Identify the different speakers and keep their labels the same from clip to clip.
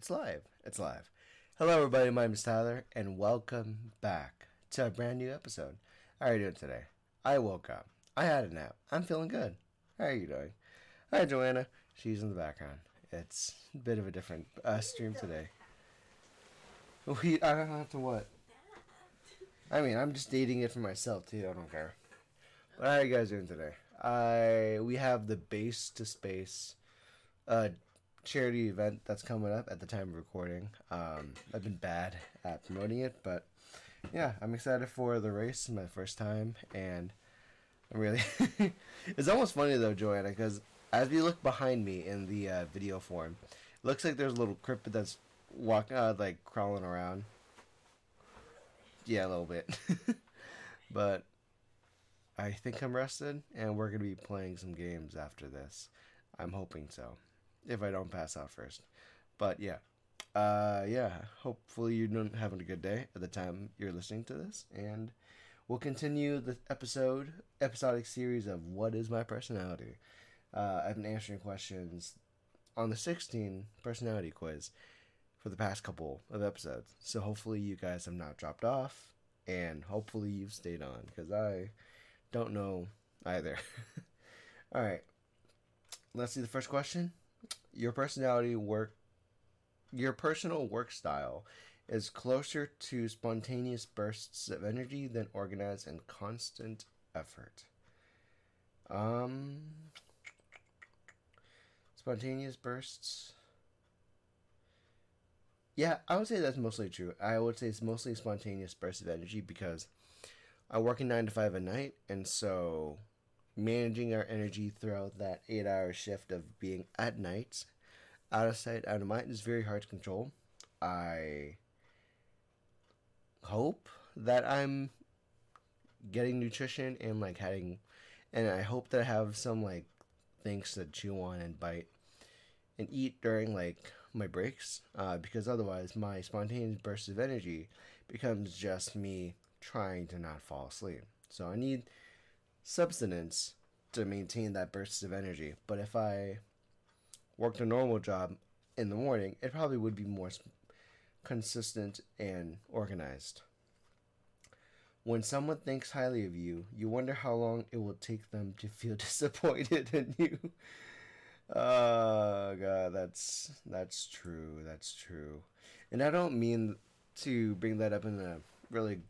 Speaker 1: It's live. It's live. Hello, everybody. My name is Tyler, and welcome back to a brand new episode. How are you doing today? I woke up. I had a nap. I'm feeling good. How are you doing? Hi, Joanna. She's in the background. It's a bit of a different uh, stream today. We, I don't have to what? I mean, I'm just dating it for myself too. I don't care. But how are you guys doing today? I we have the base to space uh, charity event that's coming up at the time of recording. Um, I've been bad at promoting it, but yeah, I'm excited for the race. my first time, and I'm really. it's almost funny though, Joanna, because as we look behind me in the uh, video form, it looks like there's a little cryptid that's walking, uh, like crawling around. Yeah, a little bit, but I think I'm rested, and we're gonna be playing some games after this. I'm hoping so if I don't pass out first. But yeah, uh, yeah. Hopefully you're having a good day at the time you're listening to this, and we'll continue the episode episodic series of what is my personality. Uh, I've been answering questions on the 16 personality quiz for the past couple of episodes. So hopefully you guys have not dropped off, and hopefully you've stayed on because I don't know either. All right, let's see the first question your personality work your personal work style is closer to spontaneous bursts of energy than organized and constant effort. Um spontaneous bursts yeah, I would say that's mostly true. I would say it's mostly spontaneous bursts of energy because I work in nine to five at night, and so managing our energy throughout that eight hour shift of being at night, out of sight, out of mind, is very hard to control. I hope that I'm getting nutrition and like having, and I hope that I have some like things to chew on and bite and eat during like my breaks uh, because otherwise my spontaneous bursts of energy becomes just me trying to not fall asleep. So I need substance to maintain that burst of energy. But if I worked a normal job in the morning, it probably would be more consistent and organized. When someone thinks highly of you, you wonder how long it will take them to feel disappointed in you. Oh god, that's that's true. That's true. And I don't mean to bring that up in a really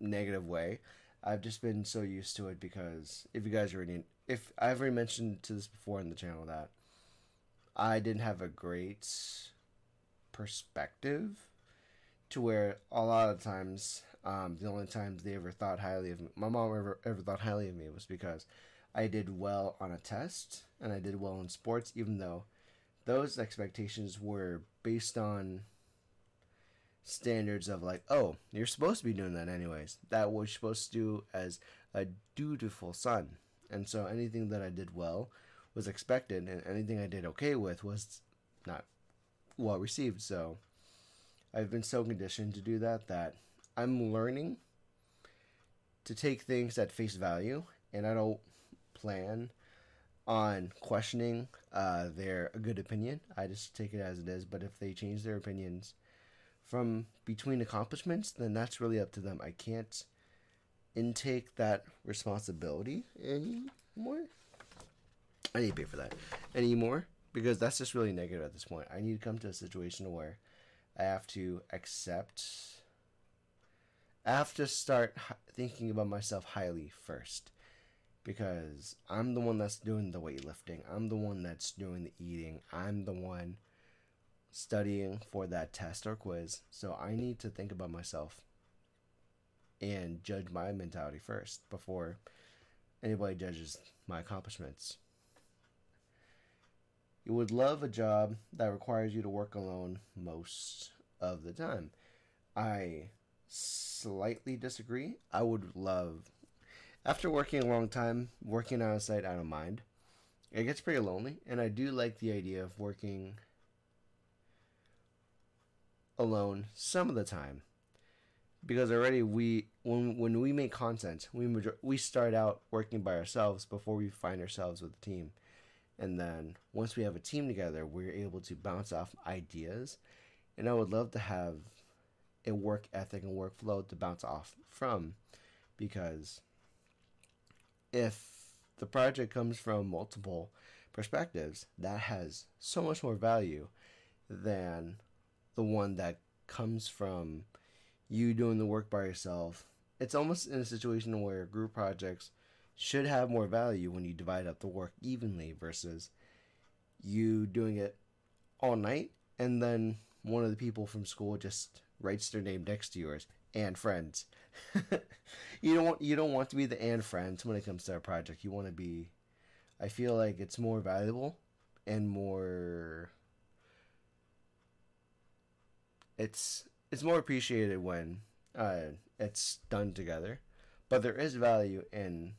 Speaker 1: negative way. I've just been so used to it because if you guys are already, if I've already mentioned to this before in the channel that I didn't have a great perspective to where a lot of times, um, the only times they ever thought highly of me, my mom ever ever thought highly of me was because I did well on a test and I did well in sports, even though those expectations were based on standards of like, oh, you're supposed to be doing that anyways. That was supposed to do as a dutiful son. And so anything that I did well was expected, and anything I did okay with was not well received. So I've been so conditioned to do that that I'm learning to take things at face value, and I don't plan on questioning uh, their good opinion. I just take it as it is. But if they change their opinions from between accomplishments, then that's really up to them. I can't intake that responsibility anymore. I need to pay for that anymore because that's just really negative at this point. I need to come to a situation where I have to accept. I have to start thinking about myself highly first because I'm the one that's doing the weightlifting. I'm the one that's doing the eating. I'm the one studying for that test or quiz. So I need to think about myself and judge my mentality first before anybody judges my accomplishments. You would love a job that requires you to work alone most of the time. I slightly disagree. I would love, after working a long time, working out of sight, out of mind, it gets pretty lonely, and I do like the idea of working alone some of the time. Because already we when when we make content we we start out working by ourselves before we find ourselves with a team. And then once we have a team together, we're able to bounce off ideas. And I would love to have a work ethic and workflow to bounce off from. Because if the project comes from multiple perspectives, that has so much more value than the one that comes from you doing the work by yourself. It's almost in a situation where group projects should have more value when you divide up the work evenly versus you doing it all night and then one of the people from school just writes their name next to yours and friends. you don't want you don't want to be the and friends when it comes to a project. You want to be I feel like it's more valuable and more it's it's more appreciated when uh, it's done together. But there is value in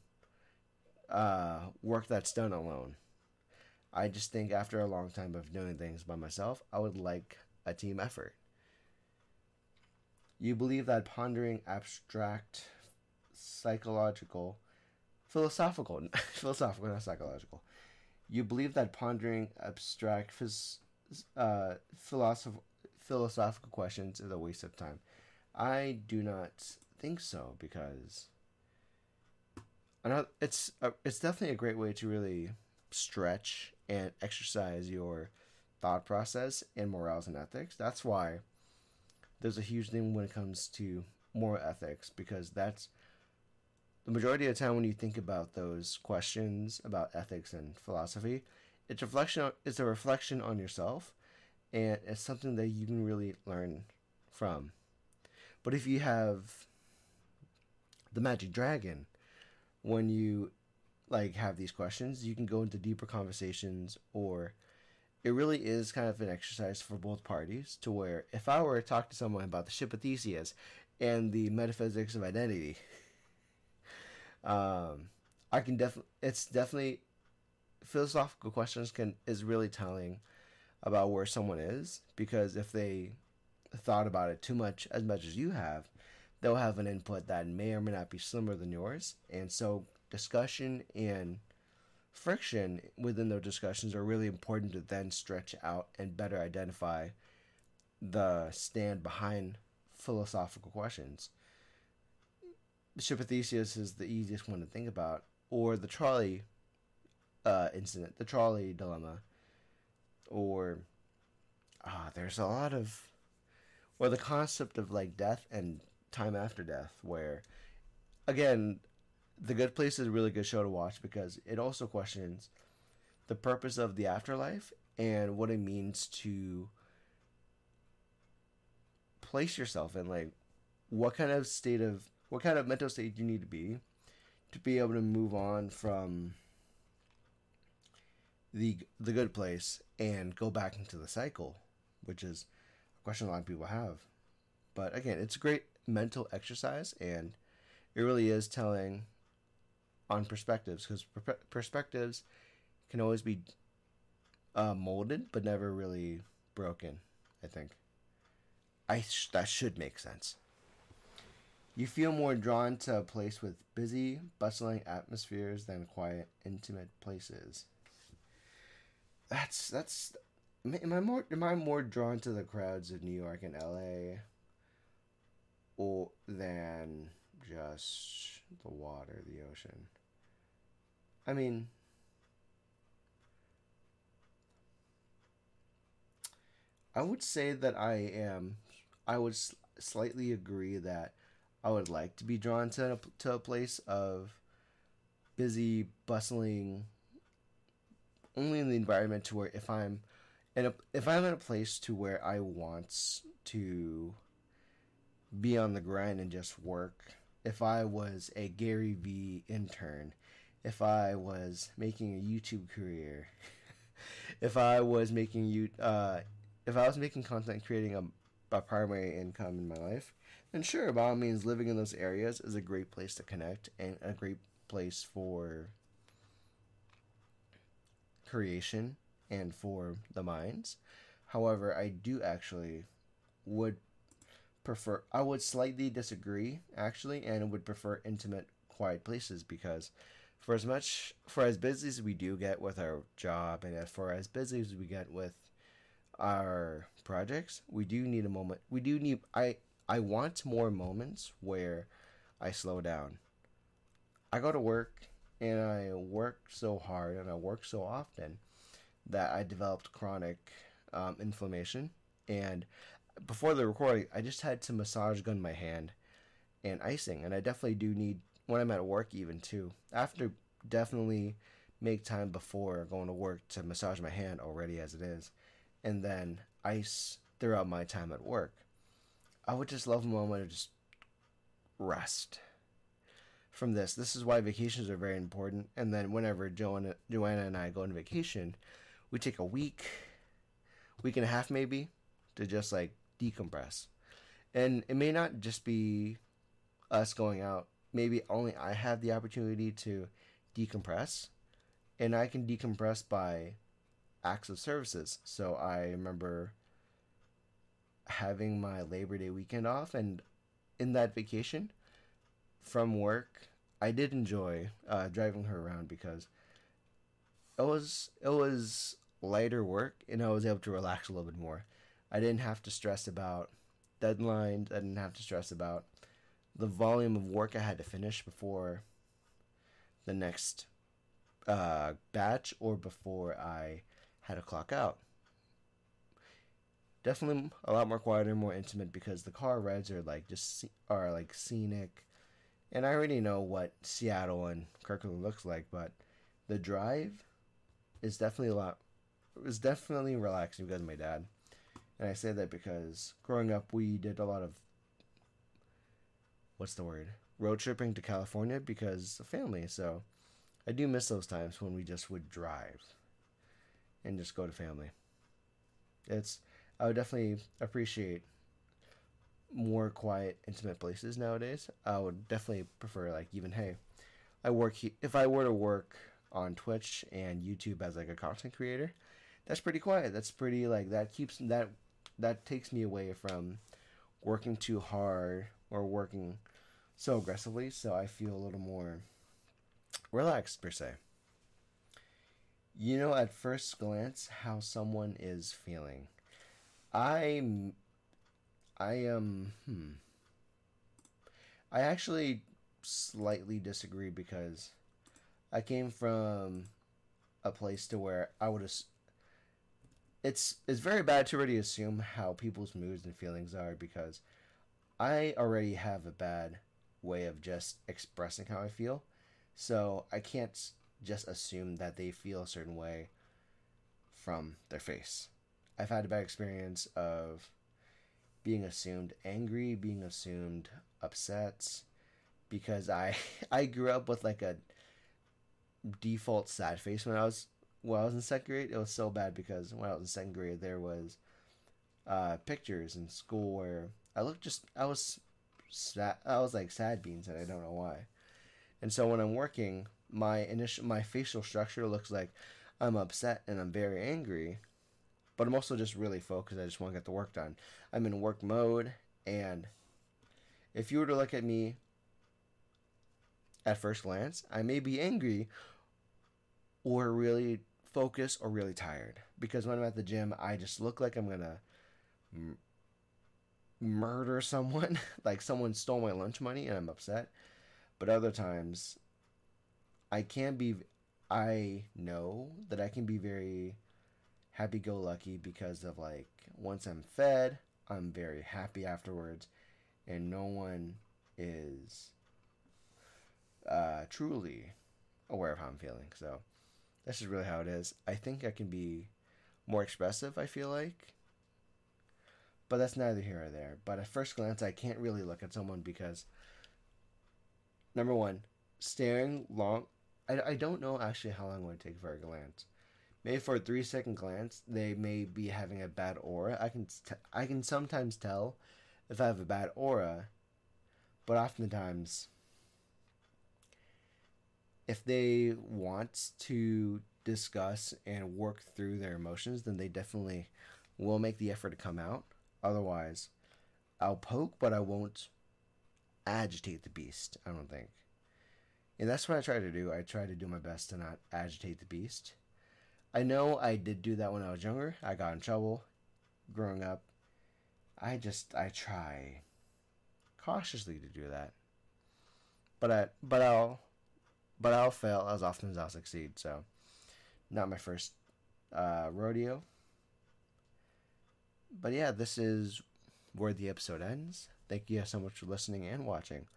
Speaker 1: uh, work that's done alone. I just think after a long time of doing things by myself, I would like a team effort. You believe that pondering abstract, psychological, philosophical, philosophical, not psychological. You believe that pondering abstract, phys, uh, philosophical questions is a waste of time. I do not think so because it's a, it's definitely a great way to really stretch and exercise your thought process and morals and ethics. That's why there's a huge thing when it comes to moral ethics because that's the majority of the time when you think about those questions about ethics and philosophy, it's reflection. It's a reflection on yourself, and it's something that you can really learn from. But if you have the magic dragon, when you like have these questions, you can go into deeper conversations or it really is kind of an exercise for both parties to where if I were to talk to someone about the ship of Theseus and the metaphysics of identity, um, I can definitely it's definitely philosophical questions can is really telling about where someone is because if they thought about it too much as much as you have, they'll have an input that may or may not be similar than yours, and so discussion and friction within those discussions are really important to then stretch out and better identify the stand behind philosophical questions. Ship of Theseus is the easiest one to think about, or the trolley uh, incident, the trolley dilemma, or ah, there's a lot of, well, the concept of like death and time after death, where again the Good Place is a really good show to watch because it also questions the purpose of the afterlife and what it means to place yourself in like what kind of state of what kind of mental state you need to be to be able to move on from the the good place and go back into the cycle which is a question a lot of people have but again it's a great mental exercise and it really is telling on perspectives because per- perspectives can always be uh, molded but never really broken. I think. I sh- that should make sense. You feel more drawn to a place with busy, bustling atmospheres than quiet, intimate places. That's that's. Am I more am I more drawn to the crowds of New York and L.A. or than just the water, the ocean? I mean, I would say that I am. I would slightly agree that I would like to be drawn to a, to a place of busy, bustling, only in the environment to where if I'm in a if I'm in a place to where I want to be on the grind and just work. If I was a Gary V intern if I was making a YouTube career, if I was making you, uh, if I was making content, creating a, a primary income in my life, then sure, by all means, living in those areas is a great place to connect and a great place for creation and for the minds. However, I do actually would prefer I would slightly disagree actually and would prefer intimate quiet places because for as much for as busy as we do get with our job and as for as busy as we get with our projects, we do need a moment. We do need I I want more moments where I slow down. I go to work and I work so hard and I work so often that I developed chronic um, inflammation. And before the recording, I just had to massage gun my hand and icing, and I definitely do need when I'm at work even too. After definitely make time before going to work to massage my hand already as it is, and then ice throughout my time at work. I would just love a moment of just rest from this. This is why vacations are very important. And then whenever Joanna, Joanna and I go on vacation, we take a week, week and a half maybe, to just like decompress. And it may not just be us going out. Maybe only I have the opportunity to decompress, and I can decompress by acts of services. So I remember having my Labor Day weekend off, and in that vacation from work, I did enjoy uh, driving her around because it was it was lighter work, and I was able to relax a little bit more. I didn't have to stress about deadlines. I didn't have to stress about the volume of work I had to finish before the next uh, batch or before I had to clock out. Definitely a lot more quieter, more intimate because the car rides are like just are like scenic, and I already know what Seattle and Kirkland looks like, but the drive is definitely a lot. It was definitely relaxing because of my dad, and I say that because growing up we did a lot of what's the word road tripping to California because of family. So I do miss those times when we just would drive and just go to family. It's I would definitely appreciate more quiet, intimate places nowadays. I would definitely prefer like even hey, I work if I were to work on Twitch and YouTube as like a content creator, that's pretty quiet. That's pretty like that keeps that that takes me away from working too hard or working so aggressively, so I feel a little more relaxed per se. You know at first glance how someone is feeling. I I am hmm. I actually slightly disagree because I came from a place to where I would as- it's it's very bad to already assume how people's moods and feelings are because I already have a bad way of just expressing how I feel. So I can't just assume that they feel a certain way from their face. I've had a bad experience of being assumed angry, being assumed upset because I I grew up with like a default sad face when I was when I was in second grade. It was so bad because when I was in second grade there was uh, pictures in school where I looked just I was sad. I was like sad beans, and I don't know why. And so when I'm working, my initial my facial structure looks like I'm upset and I'm very angry, but I'm also just really focused. I just want to get the work done. I'm in work mode, and if you were to look at me at first glance, I may be angry or really focused or really tired because when I'm at the gym, I just look like I'm gonna murder someone, like someone stole my lunch money and I'm upset. But other times, I can be, I know that I can be very happy go lucky because of like, once I'm fed, I'm very happy afterwards, and no one is uh, truly aware of how I'm feeling. So that's just really how it is. I think I can be more expressive, I feel like, but that's neither here or there. But at first glance, I can't really look at someone because, number one, staring long. I, I don't know actually how long it would take for a glance. Maybe for a three second glance, they may be having a bad aura. I can t- I can sometimes tell if I have a bad aura, but oftentimes, if they want to discuss and work through their emotions, then they definitely will make the effort to come out. Otherwise, I'll poke, but I won't agitate the beast. I don't think. And that's what I try to do. I try to do my best to not agitate the beast. I know I did do that when I was younger. I got in trouble growing up. I just I try cautiously to do that. But I but I'll but I'll fail as often as I'll succeed. So not my first uh, rodeo. But yeah, this is where the episode ends. Thank you so much for listening and watching.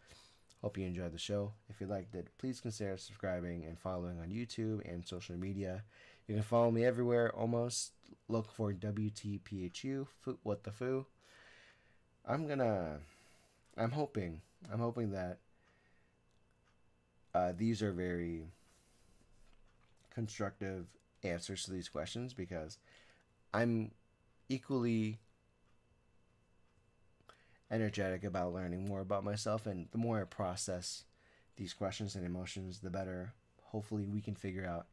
Speaker 1: Hope you enjoyed the show. If you liked it, please consider subscribing and following on YouTube and social media. You can follow me everywhere almost. Look for WTPHU, What the Foo. I'm gonna, I'm hoping, I'm hoping that uh, these are very constructive answers to these questions because I'm equally energetic about learning more about myself and the more I process these questions and emotions the better hopefully we can figure out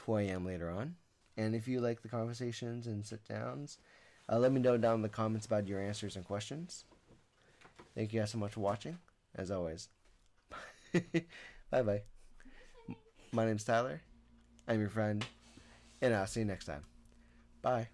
Speaker 1: who I am later on. And if you like the conversations and sit downs uh, let me know down in the comments about your answers and questions. Thank you guys so much for watching as always. Bye bye my name's Tyler. I'm your friend and I'll see you next time. Bye